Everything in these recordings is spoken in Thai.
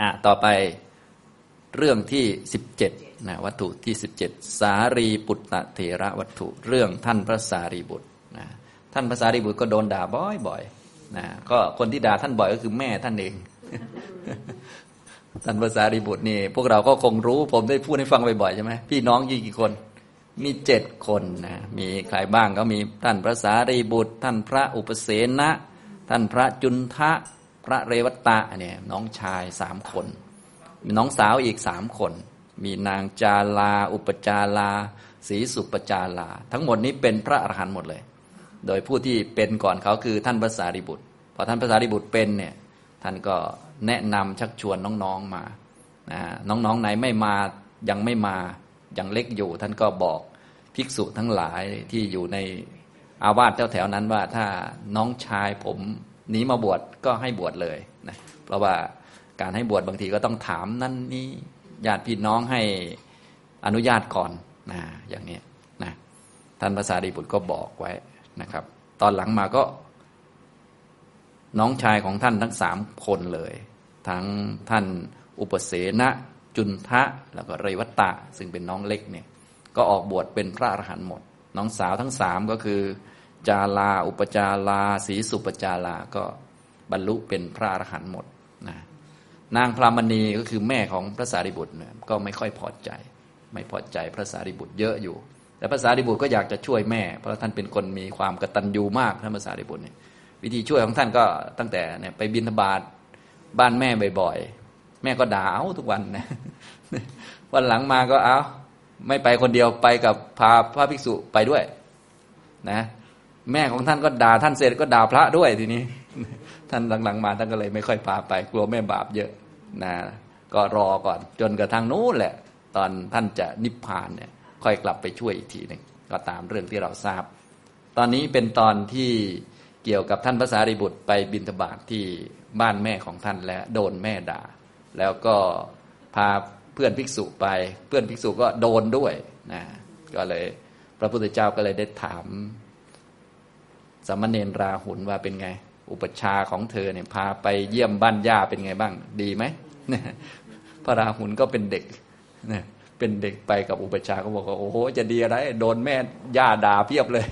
อะต่อไปเรื่องที่สิบเจ็ดนะวัตถุที่สิบเจ็ดสารีปุตตะเถระวัตถุเรื่องท่านพระสารีบุตรนะท่านพระสารีบุตรก็โดนด่าบ่อยๆนะก็คนที่ด่าท่านบ่อยก็คือแม่ท่านเองท่านพระสารีบุตรนี่พวกเราก็คงรู้ผมได้พูดให้ฟังบ่อยๆใช่ไหมพี่น้องยี่กี่คน มีเจ็ดคนนะมีใครบ้างก็มีท่านพระสารีบุตร ท่านพระอุปเสนะ ท่านพระจุนทะ พระเรวัตตะเนี่ยน้องชายสามคนมีน้องสาวอีกสามคน มีนางจาลา อุปจาลาศรีสุปจาลา ทั้งหมดนี้เป็นพระอรหันต์หมดเลย โดยผู้ที่เป็นก่อนเขาคือท่านพระสารีบุตรพอท่านพระสารีบุตรเป็นเนี่ยท่านก็แนะนำชักชวนน้องๆมาน้องๆไหนไม่มายังไม่มายังเล็กอยู่ ท่านก็บอกภิกษุทั้งหลายที่อยู่ในอาวาสแถวๆนั้นว่าถ้าน้องชายผม หนีมาบวชก็ให้บวชเลยนะเพราะว่าการให้บวชบางทีก็ต้องถามนั่นนี่ญาติพี่น้องให้อนุญาตก่อนนะอย่างนี้นะท่านภาษาดีบุตรก็บอกไว้นะครับ ตอนหลังมาก็ น้องชายของท่านทั้งสามคนเลย ทั้งท่านอุปเสนะจุนทะแล้วก็เรวัตตะ ซึ่งเป็นน้องเล็กเนี่ย ก็ออกบวชเป็นพระอรหันต์หมด น้องสาวทั้งสามก็คือ จาลาอุปจาลาศรีสุปจาลาก็บรรลุเป็นพระอรหันต์หมดนะนางพรามณีก็คือแม่ของพระสารีบุตรเนี่ยก็ไม่ค่อยพอใจ ไม่พอใจพระสารีบุตรเยอะอยู่ แต่พระสารีบุตรก็อยากจะช่วยแม่ เพราะท่านเป็นคนมีความกตัญญูมากท่านพระสารีบุตรเนี่ยวิธีช่วยของท่านก็ตั้งแต่เนี่ยไปบินธบาตบ้านแม่บ่อยๆ แม่ก็ด่าเอาทุกวันนะวันหลังมาก็เอาไม่ไปคนเดียวไปกับพาพระภิกษุไปด้วย นะ แม่ของท่านก็ด่าท่านเสร็จก็ด่าพระด้วยทีนี้ ท่านหลังๆมาท่านก็เลยไม่ค่อยพาไป กลัวแม่บาปเยอะนะก็รอก่อนจนกระทั่งนู้นแหละ ตอนท่านจะนิพพานเนี่ยค่อยกลับไปช่วยอีกทีหนึ่งก็ตามเรื่องที่เราทราบ ตอนนี้เป็นตอนที่เกี่ยวกับท่านพระสารีบุตรไปบิณฑบาตทที่บ้านแม่ของท่านและโดนแม่ด่า แล้วก็พาเพื่อนภิกษุไป เพื่อนภิกษุก็โดนด้วยนะก็เลยพระพุทธเจ้าก็เลยได้ถาม สมณเณรราหุลว่าเป็นไง อุปชาของเธอเนี่ยพาไปเยี่ยมบ้านย่าเป็นไงบ้าง ดีไหมพระราหุลก็เป็นเด็กนะเป็นเด็กไปกับอุปชาก็บอกว่าโอ้โหจะดีอะไร โดนแม่ย่าด่าเพียบเลย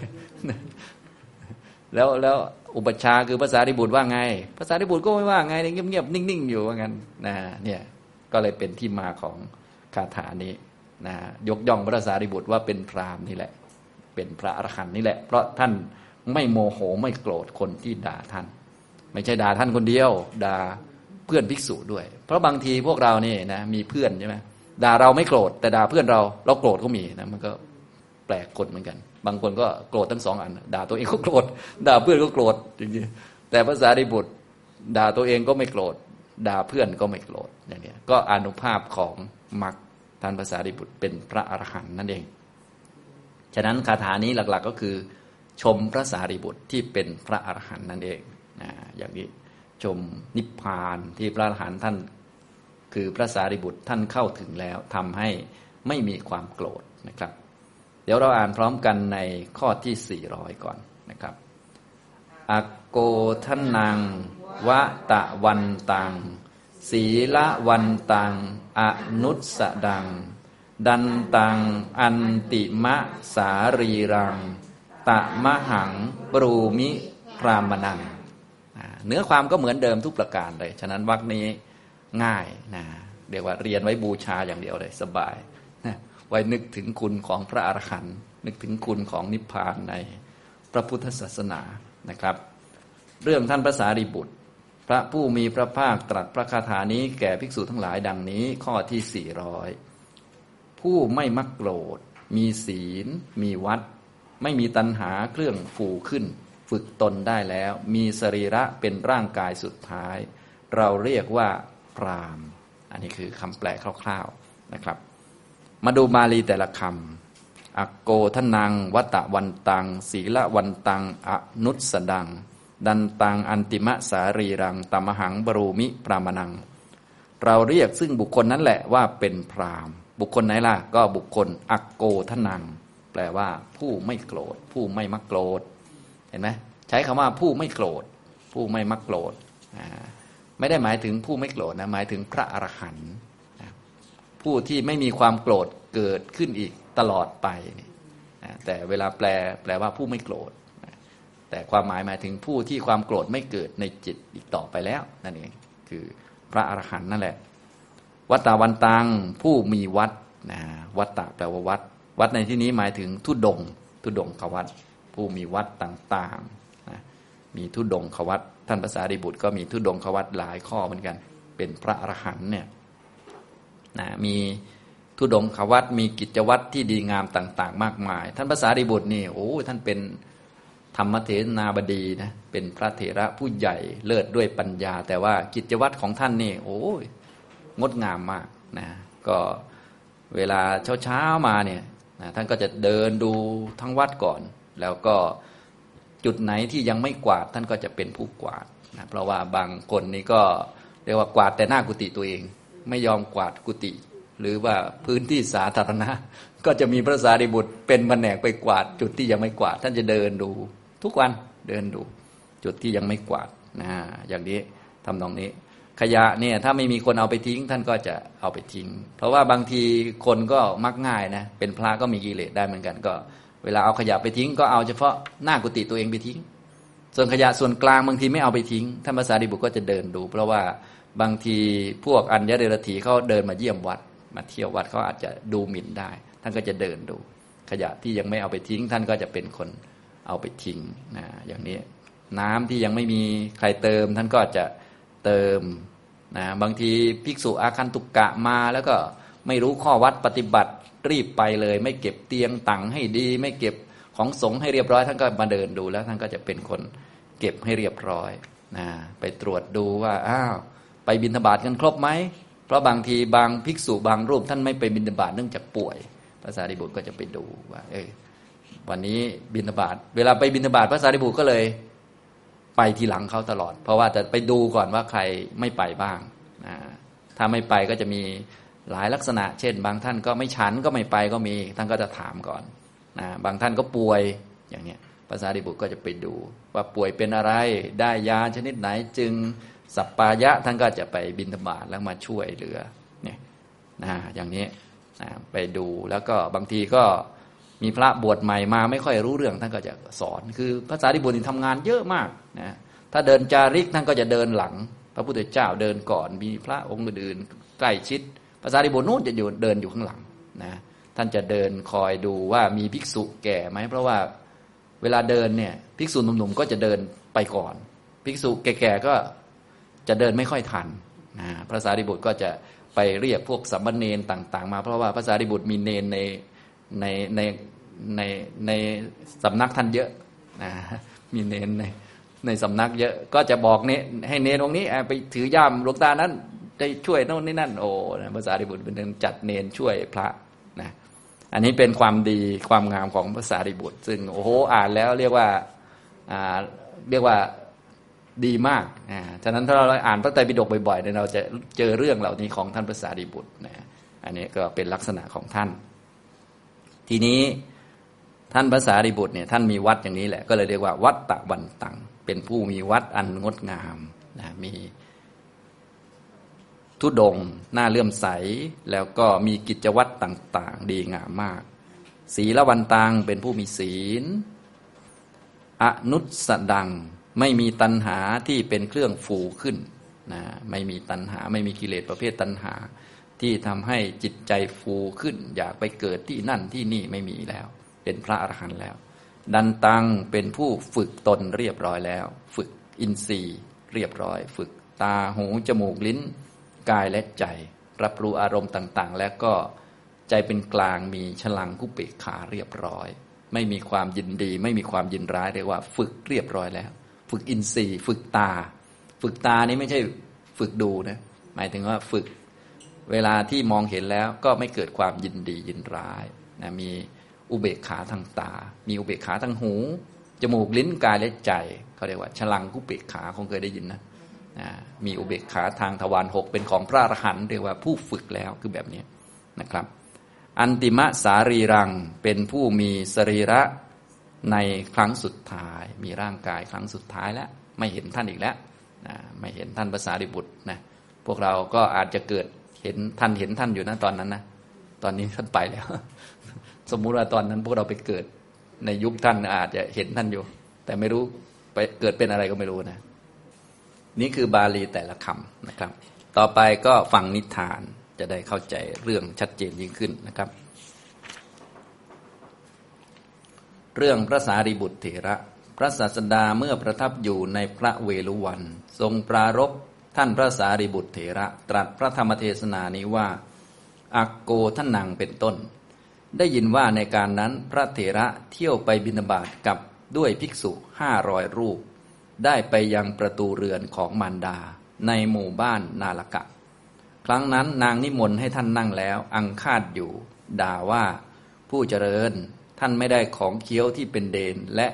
แล้วแล้วอุปชาคือภาษาริบุตรว่าไงภาษาริบุตรก็ไม่ว่าไงเงียบๆนิ่งๆอยู่ว่างั้นนะเนี่ยก็เลยเป็นที่มาของคาถานี้นะยกย่องพระสารีบุตรว่าเป็นพรามนี่แหละ เป็นพระอรหันต์นี่แหละ เพราะท่าน ไม่โมโหไม่โกรธคนที่ด่าท่าน ไม่ใช่ด่าท่านคนเดียวด่าเพื่อนภิกษุด้วย เพราะบางทีพวกเราเนี่ยนะมีเพื่อนใช่ไหมด่าเราไม่โกรธแต่ด่าเพื่อนเราเราโกรธก็มีนะมันก็แปลกคนเหมือนกัน บางคนก็โกรธทั้งสองอัน ด่าตัวเองก็โกรธด่าเพื่อนก็โกรธจริงๆแต่ภาษาดิบุตรด่าตัวเองก็ไม่โกรธด่าเพื่อนก็ไม่โกรธอย่างนี้ก็อนุภาพของมรรคท่านภาษาดิบุตรเป็นพระอรหันต์นั่นเอง ฉะนั้นคาถานี้หลักๆก็คือ ชมพระสารีบุตรที่เป็นพระอรหันต์นั่นเองนะอย่างนี้ชมนิพพานที่พระอรหันต์ท่าน คือพระสารีบุตรท่านเข้าถึงแล้วทำให้ไม่มีความโกรธนะครับ เดี๋ยวเราอ่านพร้อมกันในข้อที่ 400 ก่อนนะครับอโกทนังวะตะวันตัง ศีละวันตัง อนุสดัง ดันตัง อันติมะสารีรัง ตะมะหังปรูมิพรามนังเนื้อความก็เหมือนเดิมทุกประการเลย ฉะนั้นวรรคนี้ง่ายนะเรียกว่าเรียนไว้บูชาอย่างเดียวเลยสบายนะไว้นึกถึงคุณของพระอรหันต์นึกถึงคุณของนิพพานในพระพุทธศาสนานะครับ เรื่องท่านพระสารีบุตร พระผู้มีพระภาคตรัสพระคาถานี้แก่ภิกษุทั้งหลายดังนี้ข้อที่สี่ร้อยผู้ไม่มักโกรธ มีศีล มีวัด ไม่มีตัณหาเครื่องฟูขึ้น ฝึกตนได้แล้ว มีสรีระเป็นร่างกายสุดท้าย เราเรียกว่าพรามอันนี้คือคำแปลคร่าวๆนะครับ มาดูมาลีแต่ละคำอโกทนัง วัตวันตัง ศีละวันตัง อนุสดัง ดันตัง อันติมะสารีรังตมหังบรูมิปรามนัง เราเรียกซึ่งบุคคลนั้นแหละว่าเป็นพรามบุคคลไหนล่ะ ก็บุคคลอักโกทนัง แปลว่า ผู้ไม่โกรธ ผู้ไม่มักโกรธ เห็นไหมใช้คำว่าผู้ไม่โกรธ ผู้ไม่มักโกรธไม่ได้หมายถึงผู้ไม่โกรธนะหมายถึงพระอรหันต์ผู้ที่ไม่มีความโกรธเกิดขึ้นอีกตลอดไปแต่เวลาแปลแปลว่าผู้ไม่โกรธแต่ความหมายหมายถึงผู้ที่ความโกรธไม่เกิดในจิตอีกต่อไปแล้วนั่นเองคือพระอรหันต์นั่นแหละ วัตตาวันตังผู้มีวัดนะวัตตะแปลว่าวัด วัดในที่นี้หมายถึงทุดง ทุดงขวัตผู้มีวัดต่างๆนะมีทุดงขวัตท่านภาษาดิบุตรก็มีทุดงขวัตหลายข้อเหมือนกัน เป็นพระอรหันต์เนี่ยนะมีทุดงขวัตมีกิจวัตรที่ดีงามต่าง ๆ มากมาย ท่านภาษาดิบุตรนี่โอ้ท่านเป็นธรรมเทนาบดีนะเป็นพระเถระผู้ใหญ่เลิศด้วยปัญญา แต่ว่ากิจวัตรของท่านนี่โอ้ยงดงามมากนะก็เวลาเช้าๆมาเนี่ย นะท่านก็จะเดินดูทั้งวัดก่อน แล้วก็จุดไหนที่ยังไม่กวาดท่านก็จะเป็นผู้กวาดนะเพราะว่าบางคนนี่ก็เรียกว่ากวาดแต่หน้ากุฏิตัวเอง ไม่ยอมกวาดกุฏิหรือว่าพื้นที่สาธารณะ ก็จะมีพระสารีบุตรเป็นแผนกไปกวาด จุดที่ยังไม่กวาด ท่านจะเดินดู ทุกวันเดินดู จุดที่ยังไม่กวาดนะอย่างนี้ทำนองนี้ ขยะเนี่ยถ้าไม่มีคนเอาไปทิ้ง ท่านก็จะเอาไปทิ้ง เพราะว่าบางทีคนก็มักง่ายนะเป็นพระก็มีกิเลสได้เหมือนกันก็ เวลาเอาขยะไปทิ้ง ก็เอาเฉพาะหน้ากุฏิตัวเองไปทิ้ง ส่วนขยะส่วนกลางบางทีไม่เอาไปทิ้งท่านภาษาดิบุตรก็จะเดินดู เพราะว่าบางทีพวกอัญญเดรธีเขาเดินมาเยี่ยมวัด มาเที่ยววัดเขาอาจจะดูหมิ่นได้ ท่านก็จะเดินดู ขยะที่ยังไม่เอาไปทิ้ง ท่านก็จะเป็นคนเอาไปทิ้งนะอย่างนี้ น้ำที่ยังไม่มีใครเติม ท่านก็จะเติม นะบางทีภิกษุอาคันตุกกะมาแล้วก็ไม่รู้ข้อวัดปฏิบัติรีบไปเลย ไม่เก็บเตียงตังให้ดี ไม่เก็บของสงให้เรียบร้อยท่านก็มาเดินดูแล้วท่านก็จะเป็นคนเก็บให้เรียบร้อยนะไปตรวจดูว่าอ้าวไปบิณฑบาตกันครบไหมเพราะบางทีบางภิกษุบางรูปท่านไม่ไปบิณฑบาตเนื่องจากป่วยภาษาดิบุตรก็จะไปดูว่าเออวันนี้บินาบาตเวลาไปบินาบาตพระสารีบุตรก็เลย ไปทีหลังเขาตลอด เพราะว่าจะไปดูก่อนว่าใครไม่ไปบ้างนะถ้าไม่ไปก็จะมีหลายลักษณะ เช่น บางท่านก็ไม่ฉันก็ไม่ไปก็มี ท่านก็จะถามก่อนนะบางท่านก็ป่วยอย่างเนี้ยภาษาดิบุตรก็จะไปดู ว่าป่วยเป็นอะไรได้ยาชนิดไหนจึงสัปปายะท่านก็จะไปบินธบาตแล้วมาช่วยเหลือเนี่ยนะอย่างนี้นะไปดูแล้วก็บางทีก็ มีพระบวชใหม่มาไม่ค่อยรู้เรื่องท่านก็จะสอน คือภาษาที่บุตรทำงานเยอะมากนะถ้าเดินจาริกท่านก็จะเดินหลัง พระพุทธเจ้าเดินก่อน มีพระองค์อื่นใกล้ชิดภาษาที่บุตรนู้นจะอยู่เดินอยู่ข้างหลังนะท่านจะเดินคอยดูว่ามีภิกษุแก่ไหมเพราะว่าเวลาเดินเนี่ยภิกษุหนุ่มๆก็จะเดินไปก่อน ภิกษุแก่ๆก็จะเดินไม่ค่อยทันนะพระสารีบุตรก็จะไปเรียกพวกสัมมาเนนต่าง ๆ มาเพราะว่าพระสารีบุตรมีเนนใน ในในในในสำนักท่านเยอะนะมีเนนในในสำนักเยอะก็จะบอกเนให้เนนตรงนี้ไปถือย่ามหลวงตานั้นได้ช่วยโน่นนี่นั่นโอ้ภาษาดิบุตรเป็นจัดเนนช่วยพระนะอันนี้เป็นความดีความงามของภาษาดิบุตร ซึ่งโอ้โหอ่านแล้วเรียกว่าอ่าเรียกว่าดีมากอ่าฉะนั้นถ้าเราอ่านพระไตรปิฎกบ่อยๆเนี่ยเราจะเจอเรื่องเหล่านี้ของท่านภาษาดิบุตรนะอันนี้ก็เป็นลักษณะของท่าน ทีนี้ท่านภาษาริบุตรเนี่ยท่านมีวัดอย่างนี้แหละ ก็เลยเรียกว่า วัดตะวันตัง เป็นผู้มีวัดอันงดงามนะมีทุดงหน้าเลื่อมใส แล้วก็มีกิจวัตรต่างๆ ดีงามมาก ศีละวันตังเป็นผู้มีศีล อนุสดังไม่มีตัณหาที่เป็นเครื่องฟูขึ้นนะไม่มีตัณหา ไม่มีกิเลสประเภทตัณหา ที่ทำให้จิตใจฟูขึ้น อยากไปเกิดที่นั่นที่นี่ไม่มีแล้ว เป็นพระอรหันต์แล้ว ดันตังเป็นผู้ฝึกตนเรียบร้อยแล้ว ฝึกอินทรีย์เรียบร้อย ฝึกตาหูจมูกลิ้น กายและใจ รับรู้อารมณ์ต่างๆ แล้วก็ใจเป็นกลางมีฉลังกุเปกขาเรียบร้อย ไม่มีความยินดี ไม่มีความยินร้ายเรียกว่า ฝึกเรียบร้อยแล้ว ฝึกอินทรีย์ ฝึกตา ฝึกตานี้ไม่ใช่ฝึกดูนะหมายถึงว่าฝึก เวลาที่มองเห็นแล้วก็ไม่เกิดความยินดียินร้ายนะมีอุเบกขาทางตา มีอุเบกขาทางหู จมูกลิ้นกายและใจเขาเรียกว่าฉลังกุเบกขาคงเคยได้ยินนะมีอุเบกขาทางทวารหกเป็นของพระอรหันต์เรียกว่าผู้ฝึกแล้วคือแบบนี้นะครับ อันติมะสารีรังเป็นผู้มีสรีระในครั้งสุดท้าย มีร่างกายครั้งสุดท้ายแล้ว ไม่เห็นท่านอีกแล้วไม่เห็นท่านภาษาริบุตรนะพวกเราก็อาจจะเกิด เห็นท่านเห็นท่านอยู่นะตอนนั้นนะตอนนี้ท่านไปแล้ว สมมุติว่าตอนนั้นพวกเราไปเกิด ในยุคท่านอาจจะเห็นท่านอยู่ แต่ไม่รู้ไปเกิดเป็นอะไรก็ไม่รู้นะ นี่คือบาลีแต่ละคำนะครับ ต่อไปก็ฟังนิทานจะได้เข้าใจเรื่องชัดเจนยิ่งขึ้นนะครับ เรื่องพระสารีบุตรเถระ พระศาสดาเมื่อประทับอยู่ในพระเวลุวัน ทรงปรารบ ท่านพระสารีบุตรเถระ ตรัสพระธรรมเทศนานี้ว่า อักโกท่านนางเป็นต้น ได้ยินว่าในการนั้นพระเถระเที่ยวไปบินาบาตกับด้วยภิกษุห้ารอยรูป ได้ไปยังประตูเรือนของมารดา ในหมู่บ้านนาลกะ ครั้งนั้นนางนิมนต์ให้ท่านนั่งแล้ว อังคาดอยู่ ด่าว่าผู้เจริญท่านไม่ได้ของเคี้ยวที่เป็นเดนและ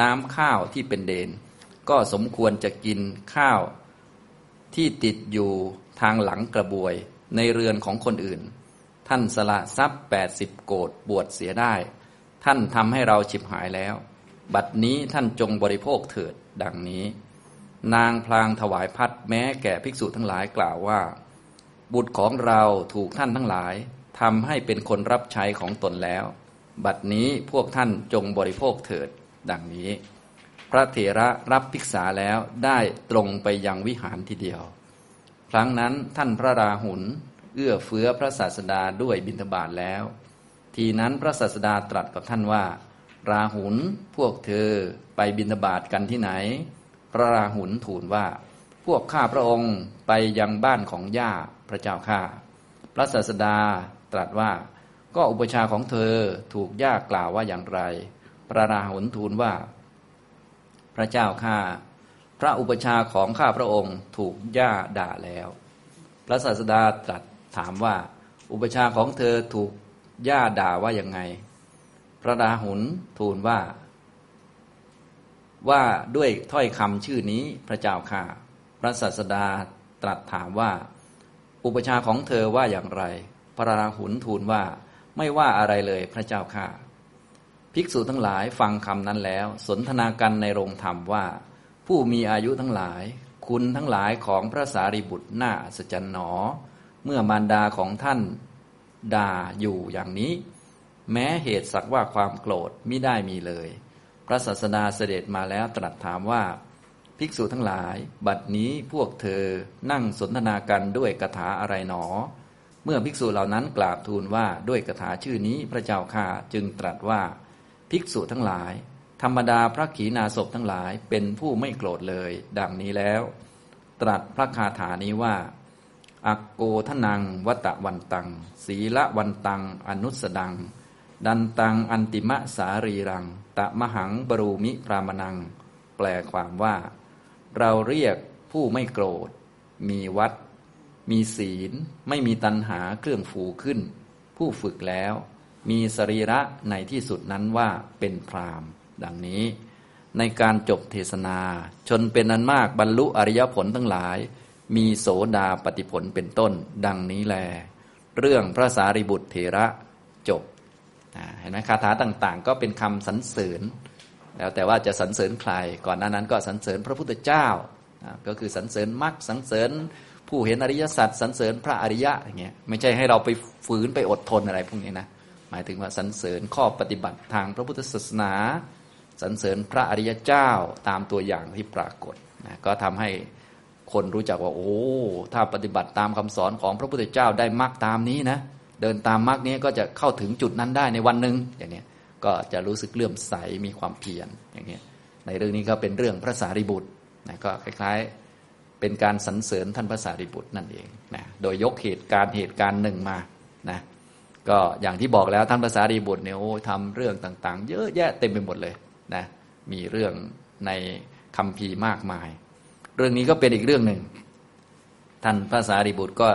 น้ำข้าวที่เป็นเดน ก็สมควรจะกินข้าว ที่ติดอยู่ทางหลังกระบวยในเรือนของคนอื่น ท่านสละทรัพย์แปดสิบโกดบวชเสียได้ ท่านทำให้เราฉิบหายแล้ว บัดนี้ท่านจงบริโภคเถิดดังนี้ นางพลางถวายพัดแม้แก่ภิกษุทั้งหลายกล่าวว่า บุตรของเราถูกท่านทั้งหลายทำให้เป็นคนรับใช้ของตนแล้ว บัดนี้พวกท่านจงบริโภคเถิดดังนี้ พระเถระรับภิกษาแล้วได้ตรงไปยังวิหารทีเดียว ครั้งนั้นท่านพระราหุลเอื้อเฟื้อพระศาสดาด้วยบิณฑบาตแล้ว ทีนั้นพระศาสดาตรัสกับท่านว่า ราหุลพวกเธอไปบิณฑบาตกันที่ไหน พระราหุลทูลว่า พวกข้าพระองค์ไปยังบ้านของย่าพระเจ้าข้าพระศาสดาตรัสว่า ก็อุปชาของเธอถูกย่ากล่าวว่าอย่างไร พระราหุลทูลว่า ระเจ้าข้าพระอุปชาของข้าพระองค์ถูกย่าด่าแล้ว พระศาสดาตรัสถามว่า อุปชาของเธอถูกย่าด่าว่าอย่างไง พระราหุลทูลว่า ว่าด้วยถ้อยคำชื่อนี้พระเจ้าข่าพระศาสดาตรัสถามว่า อุปชาของเธอว่าอย่างไร พระราหุลทูลว่าไม่ว่าอะไรเลยพระเจ้าข่า ภิกษุทั้งหลายฟังคำนั้นแล้ว สนทนากันในโรงธรรมว่า ผู้มีอายุทั้งหลาย คุณทั้งหลายของพระสารีบุตรน่าสจันหนอ เมื่อมารดาของท่านด่าอยู่อย่างนี้ แม้เหตุสักว่าความโกรธไมิได้มีเลย พระศาสดาเสด็จมาแล้วตรัสถามว่า ภิกษุทั้งหลาย บัดนี้พวกเธอนั่งสนทนากันด้วยคาถาอะไรหนอ เมื่อภิกษุเหล่านั้นกราบทูลว่าด้วยคาถาชื่อนี้พระเจ้าข้าจึงตรัสว่า ภิกษุทั้งหลาย ธรรมดาพระขีณาสพทั้งหลายเป็นผู้ไม่โกรธเลย ดังนี้แล้ว ตรัสพระคาถานี้ว่า อักโกทนังวัตวันตัง ศีละวันตัง อนุสดัง ดันตังอันติมะสารีรัง ตะมหังบรูมิพรามนัง แปลความว่า เราเรียกผู้ไม่โกรธ มีวัด มีศีล ไม่มีตัณหาเครื่องฟูขึ้น ผู้ฝึกแล้ว มีสรีระในที่สุดนั้นว่าเป็นพรามดังนี้ ในการจบเทศนา ชนเป็นอันมากบรรลุอริยผลทั้งหลาย มีโสดาปฏิผลเป็นต้น ดังนี้แล เรื่องพระสารีบุตรเถระจบเห็นไหมคาถาต่างๆ ก็เป็นคำสรรเสริญ แล้วแต่ว่าจะสรรเสริญใคร ก่อนหน้านั้นก็สรรเสริญพระพุทธเจ้า ก็คือสรรเสริญมรรคสรรเสริญผู้เห็นอริยสัจสรรเสริญพระอริยะอย่างเงี้ยไม่ใช่ให้เราไปฝืนไปอดทนอะไรพวกนี้นะ หมายถึงว่าสรรเสริญข้อปฏิบัติทางพระพุทธศาสนาสรรเสริญพระอริยเจ้าตามตัวอย่างที่ปรากฏนะก็ทำให้คนรู้จักว่า โอ้ถ้าปฏิบัติตามคำสอนของพระพุทธเจ้าได้มรรคตามนี้นะเดินตามมรรคนี้ก็จะเข้าถึงจุดนั้นได้ในวันหนึ่งอย่างนี้ก็จะรู้สึกเลื่อมใสมีความเพียรอย่างนี้ในเรื่องนี้ก็เป็นเรื่องพระสารีบุตรนะก็คล้ายๆเป็นการสรรเสริญท่านพระสารีบุตรนั่นเองนะโดยยกเหตุการณ์เหตุการณ์หนึ่งมานะ ก็อย่างที่บอกแล้วท่านพระสารีบุตรเนี่ยโอ้ทำเรื่องต่างๆ เยอะแยะเต็มไปหมดเลยนะมีเรื่องในคำพีมากมาย เรื่องนี้ก็เป็นอีกเรื่องหนึ่งท่านพระสารีบุตรก็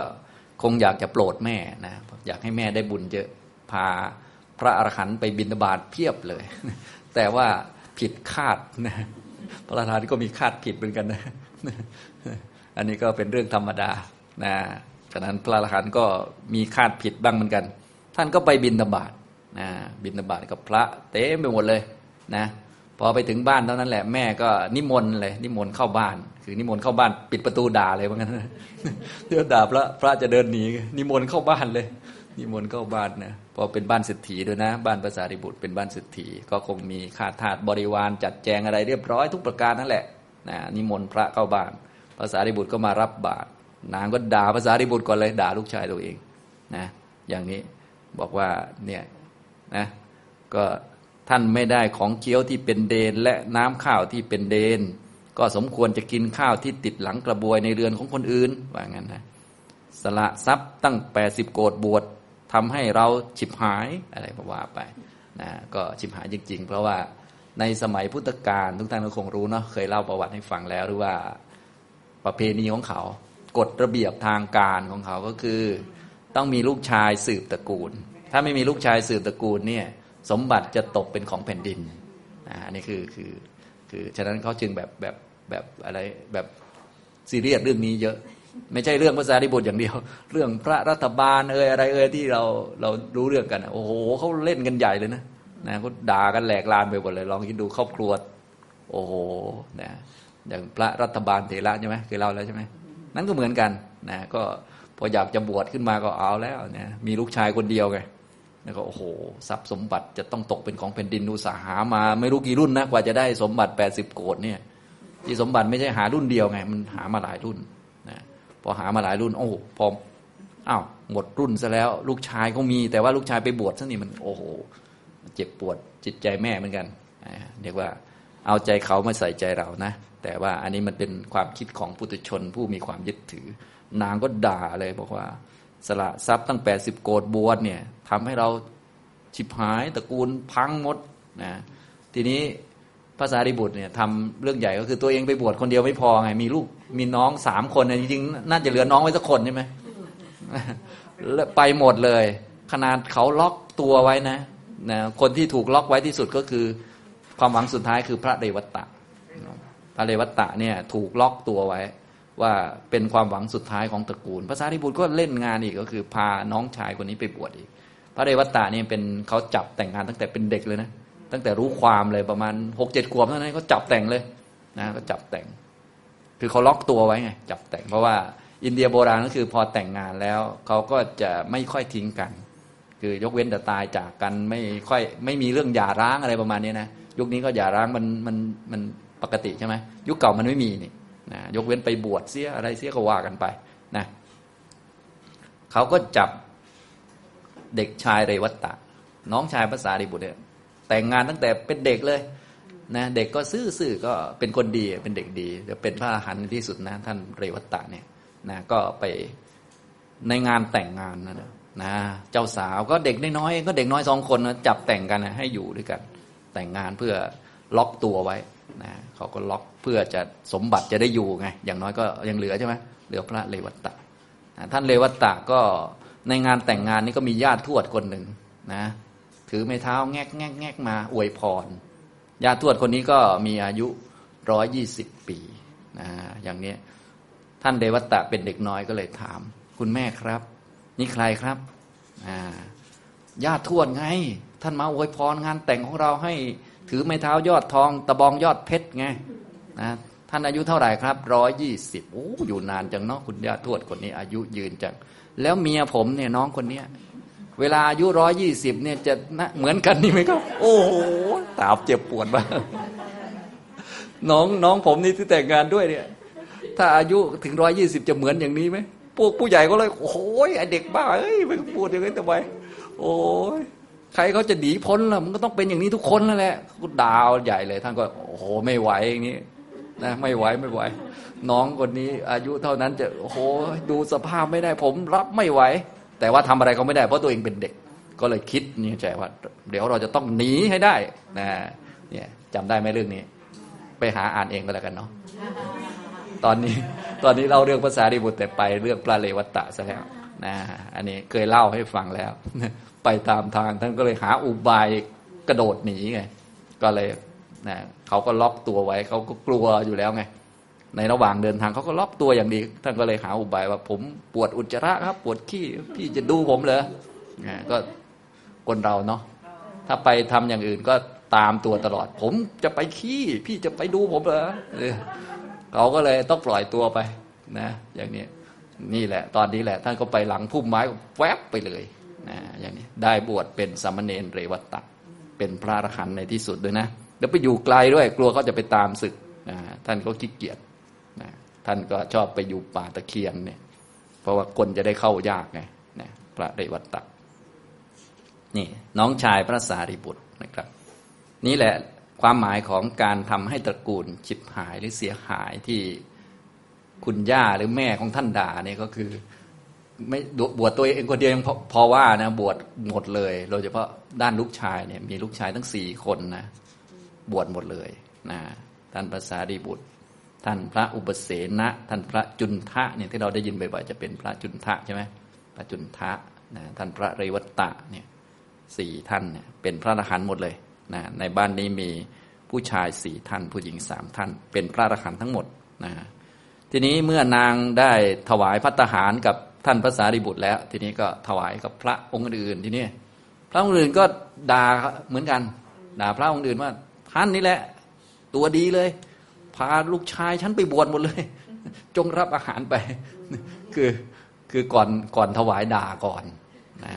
คงอยากจะโปรดแม่นะอยากให้แม่ได้บุญเยอะพาพระอรหันต์ไปบิณฑบาตเพียบเลย แต่ว่าผิดคาดนะพระราชาก็มีคาดผิดเหมือนกันนะ อันนี้ก็เป็นเรื่องธรรมดานะฉะนั้นพระอรหันต์ก็มีคาดผิดบ้างเหมือนกัน ท่านก็ไปบิณฑบาตนะบิณฑบาตกับพระเต็มไปหมดเลยนะพอไปถึงบ้านเท่านั้นแหละแม่ก็นิมนต์เลยนิมนต์เข้าบ้าน คือนิมนต์เข้าบ้านปิดประตูด่าเลยเหมือนกันเดี๋ยวด่าพระพระจะเดินหนีนิมนต์เข้าบ้านเลย นิมนต์เข้าบ้านนะพอเป็นบ้านเศรษฐีด้วยนะ บ้านภาษาริบุตรเป็นบ้านเศรษฐีก็คงมีข้าทาสบริวารจัดแจงอะไรเรียบร้อยทุกประการนั่นแหละนะนิมนต์พระเข้าบ้านภาษาริบุตรก็มารับบาตรนางก็ด่าภาษาริบุตรก่อนเลยด่าลูกชายตัวเองนะอย่างนี้ บอกว่าเนี่ยนะก็ท่านไม่ได้ของเคี้ยวที่เป็นเดน และน้ำข้าวที่เป็นเดน ก็สมควรจะกินข้าวที่ติดหลังกระบวยในเรือนของคนอื่นว่างั้นนะสละทรัพย์ตั้งแปดสิบโกดบวชทำให้เราฉิบหายอะไรก็ว่าไปนะก็ฉิบหายจริง ๆ เพราะว่าในสมัยพุทธกาลทุกท่านก็คงรู้เนาะเคยเล่าประวัติให้ฟังแล้วหรือว่าประเพณีของเขา กฎระเบียบทางการของเขาก็คือ ต้องมีลูกชายสืบตระกูล ถ้าไม่มีลูกชายสืบตระกูลเนี่ยสมบัติจะตกเป็นของแผ่นดินอ่านี่คือคือคือฉะนั้นเขาจึงแบบแบบแบบอะไรแบบซีเรียสเรื่องนี้เยอะ ไม่ใช่เรื่องภาษาดิบุตรอย่างเดียว เรื่องพระรัฐบาลเอ่ยอะไรเอ่ยที่เราเรารู้เรื่องกันโอ้โหเขาเล่นกันใหญ่เลยนะนะเขาด่ากันแหลกลานไปหมดเลย ลองคิดดูครอบครัว โอ้โหนะอย่างพระรัฐบาลเถระใช่ไหมเคยเล่าแล้วใช่ไหมนั่นก็เหมือนกันนะก็ พออยากจะบวชขึ้นมาก็เอาแล้วเนี่ยมีลูกชายคนเดียวไงแล้วก็โอ้โหทรัพย์สมบัติจะต้องตกเป็นของแผ่นดินอุตสาหามา ไม่รู้กี่รุ่นนะกว่าจะได้สมบัติแปดสิบโกดเนี่ยที่สมบัติไม่ใช่หารุ่นเดียวไง มันหามาหลายรุ่นนะพอหามาหลายรุ่น โอ้พออ้าวหมดรุ่นซะแล้ว ลูกชายเขามี แต่ว่าลูกชายไปบวชซะนี่มันโอ้โห เจ็บปวดจิตใจแม่เหมือนกันเรียกว่าเอาใจเขามาใส่ใจเรานะแต่ว่าอันนี้มันเป็นความคิดของปุถุชนผู้มีความยึดถือ นางก็ด่าเลยบอกว่า สละทรัพย์ตั้งแปดสิบโกดบวชเนี่ยทำให้เราชิบหายตระกูลพังหมดนะทีนี้ภาษาริบุตรเนี่ยทำเรื่องใหญ่ก็คือตัวเองไปบวชคนเดียวไม่พอไง มีลูกมีน้องสามคนจริงๆน่าจะเหลือน้องไว้สักคนใช่ไหมไปหมดเลย ขนาดเขาล็อกตัวไว้นะนะคนที่ถูกล็อกไว้ที่สุดก็คือ ความหวังสุดท้ายคือพระเดวัตตะพระเดวัตตะเนี่ยถูกล็อกตัวไว้ ว่าเป็นความหวังสุดท้ายของตระกูลพระสารีบุตรก็เล่นงานอีกก็คือ พาน้องชายคนนี้ไปบวชอีก พระเรวัตตาเนี่ยเป็นเขาจับแต่งงานตั้งแต่เป็นเด็กเลยนะ ตั้งแต่รู้ความเลยประมาณหกเจ็ดขวบเท่านั้นเขาจับแต่งเลยนะก็จับแต่ง คือเขาล็อกตัวไว้ไงจับแต่งเพราะว่าอินเดียโบราณก็คือพอแต่งงานแล้วเขาก็จะไม่ค่อยทิ้งกัน คือยกเว้นแต่ตายจากกันไม่ค่อยไม่มีเรื่องหย่าร้างอะไรประมาณนี้นะยุคนี้ก็หย่าร้างมันมันมันปกติใช่ไหมยุคเก่ามันไม่มีนี่ นะยกเว้นไปบวชเสียอะไรเสียก็ว่ากันไปนะเขาก็จับเด็กชายเรวัตตะ น้องชายภาษาดิบุตรเนี่ยแต่งงานตั้งแต่เป็นเด็กเลยนะเด็กก็ซื่อๆก็เป็นคนดีเป็นเด็กดีจะเป็นพระอรหันต์ที่สุดนะท่านเรวัตตะเนี่ยนะก็ไปในงานแต่งงานนะนะเจ้าสาวก็เด็กน้อยก็เด็กน้อยสองคนนะจับแต่งกันนะให้อยู่ด้วยกัน แต่งงานเพื่อล็อกตัวไว้นะเขาก็ล็อก เพื่อจะสมบัติจะได้อยู่ไงอย่างน้อยก็ยังเหลือใช่ไหมเหลือพระเลวัตตะท่านเลวัตตะก็ในงานแต่งงานนี้ก็มีญาติทวดคนหนึ่งนะ ถือไม้เท้าแงกแงกแงกมาอวยพรญาติทวดคนนี้ก็มีอายุร้อยยี่สิบปีนะอย่างนี้ท่านเดวัตตะเป็นเด็กน้อยก็เลยถาม คุณแม่ครับ นี่ใครครับญาติทวดไง ท่านมาอวยพรงานแต่งของเราให้ ถือไม้เท้ายอดทอง ตะบองยอดเพชรไง นะท่านอายุเท่าไหร่ครับร้อยยี่สิบโอ้อยู่นานจังเนาะคุณย่าทวดคนนี้ อายุยืนจัง แล้วเมียผมเนี่ยน้องคนเนี้ยเวลาอายุร้อยยี่สิบเนี่ยจะนะเหมือนกันนี่ไหมครับ โอ้โหตาบเจ็บปวดมากน้องน้องผมนี่ที่แต่งงานด้วยเนี่ย ถ้าอายุถึงร้อยยี่สิบจะเหมือนอย่างนี้ไหมพวกผู้ใหญ่ก็เลย โอ้ยไอเด็กบ้าเอ้ยไปพูดอย่างนี้ทำไมโอ้ยใครเขาจะหนีพ้นล่ะมันก็ต้องเป็นอย่างนี้ทุกคนนั่นแหละดาวใหญ่เลยท่านก็ โอ้โหไม่ไหวอย่างนี้ นะไม่ไหวไม่ไหว น้องคนนี้อายุเท่านั้นจะโอ้โหดูสภาพไม่ได้ผมรับไม่ไหว แต่ว่าทำอะไรเขาไม่ได้เพราะตัวเองเป็นเด็ก ก็เลยคิดนี่ใจว่า เดี๋ยวเราจะต้องหนีให้ได้นะเนี่ยจำได้ไหมเรื่องนี้ ไปหาอ่านเองก็แล้วกันเนาะตอนนี้ตอนนี้เราเรื่องภาษาดิบุตรแต่ไปเรื่องปลาเลวัตตะซะแล้วนะอันนี้เคยเล่าให้ฟังแล้ว ไปตามทางท่านก็เลยหาอุบายกระโดดหนีไงก็เลย นะเขาก็ล็อกตัวไว้ เขาก็กลัวอยู่แล้วไง ในระหว่างเดินทางเขาก็ล็อกตัวอย่างดี ท่านก็เลยหาอุบายว่า ผมปวดอุจจาระครับ ปวดขี้พี่จะดูผมเหรอนะก็คนเราเนาะถ้าไปทำอย่างอื่นก็ตามตัวตลอด ผมจะไปขี้ พี่จะไปดูผมเหรอเขาก็เลยต้องปล่อยตัวไปนะ อย่างนี้นี่แหละ ตอนนี้แหละ ท่านก็ไปหลังพุ่มไม้แวบไปเลยนะอย่างนี้ได้บวชเป็นสามเณรเรวัตตะเป็นพระอรหันต์ในที่สุดด้วยนะ แล้วไปอยู่ไกลด้วย กลัวเขาจะไปตามศึกนะท่านก็ขี้เกียจนะท่านก็ชอบไปอยู่ป่าตะเคียนเนี่ย เพราะว่าคนจะได้เข้ายากไงนะพระเรวัตตะนี่น้องชายพระสารีบุตรนะครับ นี่แหละความหมายของการทำให้ตระกูลฉิบหายหรือเสียหายที่คุณย่าหรือแม่ของท่านด่าเนี่ยก็คือ ไม่บวชตัวเองคนเดียวยังพอพอว่านะบวชหมดเลยโดยเฉพาะด้านลูกชายเนี่ยมีลูกชายทั้งสี่คนนะ บวชหมดเลยนะท่านภาษาดีบุตร ท่านพระอุปเสนะ ท่านพระจุนทะเนี่ยที่เราได้ยินบ่อยๆจะเป็นพระจุนทะใช่ไหมพระจุนทะนะท่านพระเรวัตตะเนี่ยสี่ท่านเนี่ยเป็นพระอรหันต์หมดเลยนะในบ้านนี้มีผู้ชายสี่ท่าน ผู้หญิงสามท่าน เป็นพระอรหันต์ทั้งหมดนะทีนี้เมื่อนางได้ถวายพัตหารกับท่านพระสารีบุตรแล้ว ทีนี้ก็ถวายกับพระองค์อื่นทีนี้พระองค์อื่นก็ด่าเหมือนกัน ด่าพระองค์อื่นว่า ท่านนี่แหละ ตัวดีเลย พาลูกชายฉันไปบวชหมดเลย จงรับอาหารไป คือคือก่อนก่อนถวายด่าก่อนนะ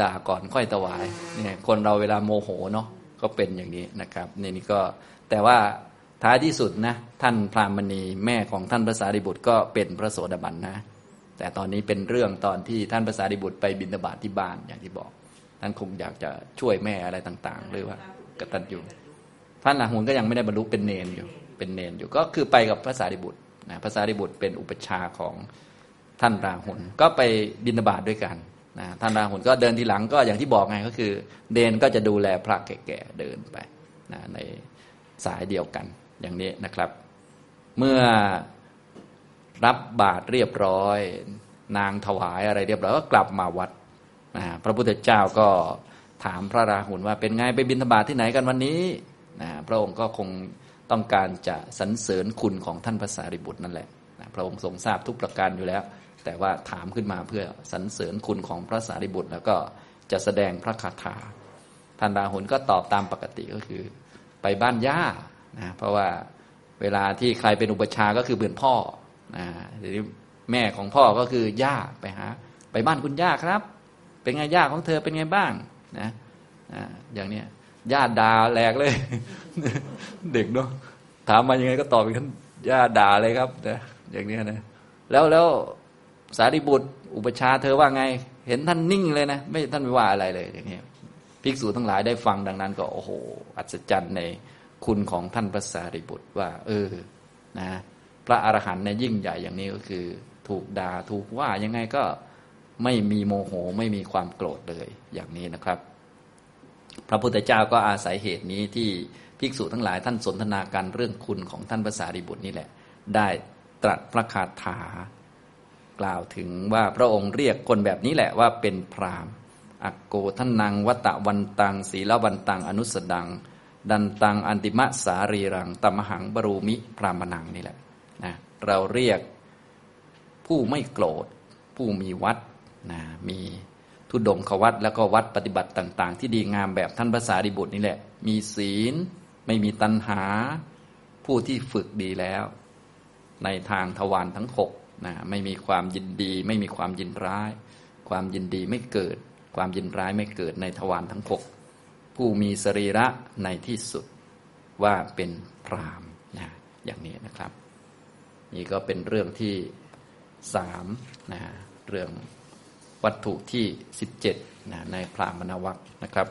ด่าก่อนค่อยถวายเนี่ยคนเราเวลาโมโหเนาะก็เป็นอย่างนี้นะครับนี่นี่ก็แต่ว่าท้ายที่สุดนะท่านพรามณีแม่ของท่านพระสารีบุตรก็เป็นพระโสดาบันนะ แต่ตอนนี้เป็นเรื่องตอนที่ท่านพระสารีบุตรไปบิณฑบาตทที่บ้านอย่างที่บอก ท่านคงอยากจะช่วยแม่อะไรต่างๆ หรือว่ากตัญญู ท่านหลังหุนก็ยังไม่ได้บรรลุเป็นเนนอยู่ เป็นเนนอยู่ ก็คือไปกับพระสารีบุตรนะพระสารีบุตรเป็นอุปชาของท่านราหุลก็ไปบิณฑบาตด้วยกันนะท่านราหุลก็เดินทีหลังก็อย่างที่บอกไงก็คือ เดนก็จะดูแลพระแก่ๆเดินไปนะในสายเดียวกันอย่างนี้นะครับ เมื่อรับบาตรเรียบร้อย นางถวายอะไรเรียบร้อยก็กลับมาวัดนะพระพุทธเจ้าก็ถามพระราหุลว่าเป็นไงไปบิณฑบาตทที่ไหนกันวันนี้ นะพระองค์ก็คงต้องการจะสรรเสริญคุณของท่านพระสารีบุตรนั่นแหละนะพระองค์ทรงทราบทุกประการอยู่แล้ว แต่ว่าถามขึ้นมาเพื่อสรรเสริญคุณของพระสารีบุตร แล้วก็จะแสดงพระคาถาท่านราหุลก็ตอบตามปกติก็คือ ไปบ้านย่านะเพราะว่าเวลาที่ใครเป็นอุปชาก็คือเบือนพ่อนะทีนี้แม่ของพ่อก็คือย่าไปหา ไปบ้านคุณย่าครับ เป็นไงย่าของเธอเป็นไงบ้างนะอย่างเนี้ย ญาติด่าแหลกเลย เด็กเนาะถามมายังไงก็ตอบอย่างนั้นญาติด่าเลยครับนะอย่างนี้นะแล้วแล้วสารีบุตร อุปชาเธอว่าไง เห็นท่านนิ่งเลยนะ ไม่ท่านไม่ว่าอะไรเลยอย่างนี้ภิกษุทั้งหลายได้ฟังดังนั้น ก็โอ้โห อัศจรรย์ในคุณของท่านพระสารีบุตรว่า เออนะพระอรหันต์ในยิ่งใหญ่อย่างนี้ก็คือ ถูกด่าถูกว่ายังไงก็ไม่มีโมโหไม่มีความโกรธเลยอย่างนี้นะครับ พระพุทธเจ้าก็อาศัยเหตุนี้ที่ภิกษุทั้งหลายท่านสนทนาการเรื่องคุณของท่านพระสารีบุตรนี่แหละ ได้ตรัสพระคาถา กล่าวถึงว่าพระองค์เรียกคนแบบนี้แหละว่าเป็นพรามอักโกท่านนางวัตะวันตังศีลวันตังอนุสดัง ดันตังอันติมะสารีรังตมหังบรูมิพรามนังนี่แหละนะเราเรียกผู้ไม่โกรธ ผู้มีวัดนะมี ทุดงขวัตแล้วก็วัดปฏิบัติต่าง ๆ ที่ดีงามแบบท่านภาษาดิบุตรนี่แหละ มีศีล ไม่มีตัณหา ผู้ที่ฝึกดีแล้ว ในทางทวารทั้งหกนะไม่มีความยินดี ไม่มีความยินร้าย ความยินดีไม่เกิด ความยินร้ายไม่เกิดในทวารทั้งหกผู้มีสรีระในที่สุดว่าเป็นพรามนะอย่างนี้นะครับ นี่ก็เป็นเรื่องที่สามนะเรื่อง วัตถุที่สิบเจ็ดนะในพรามณวัคนะครับ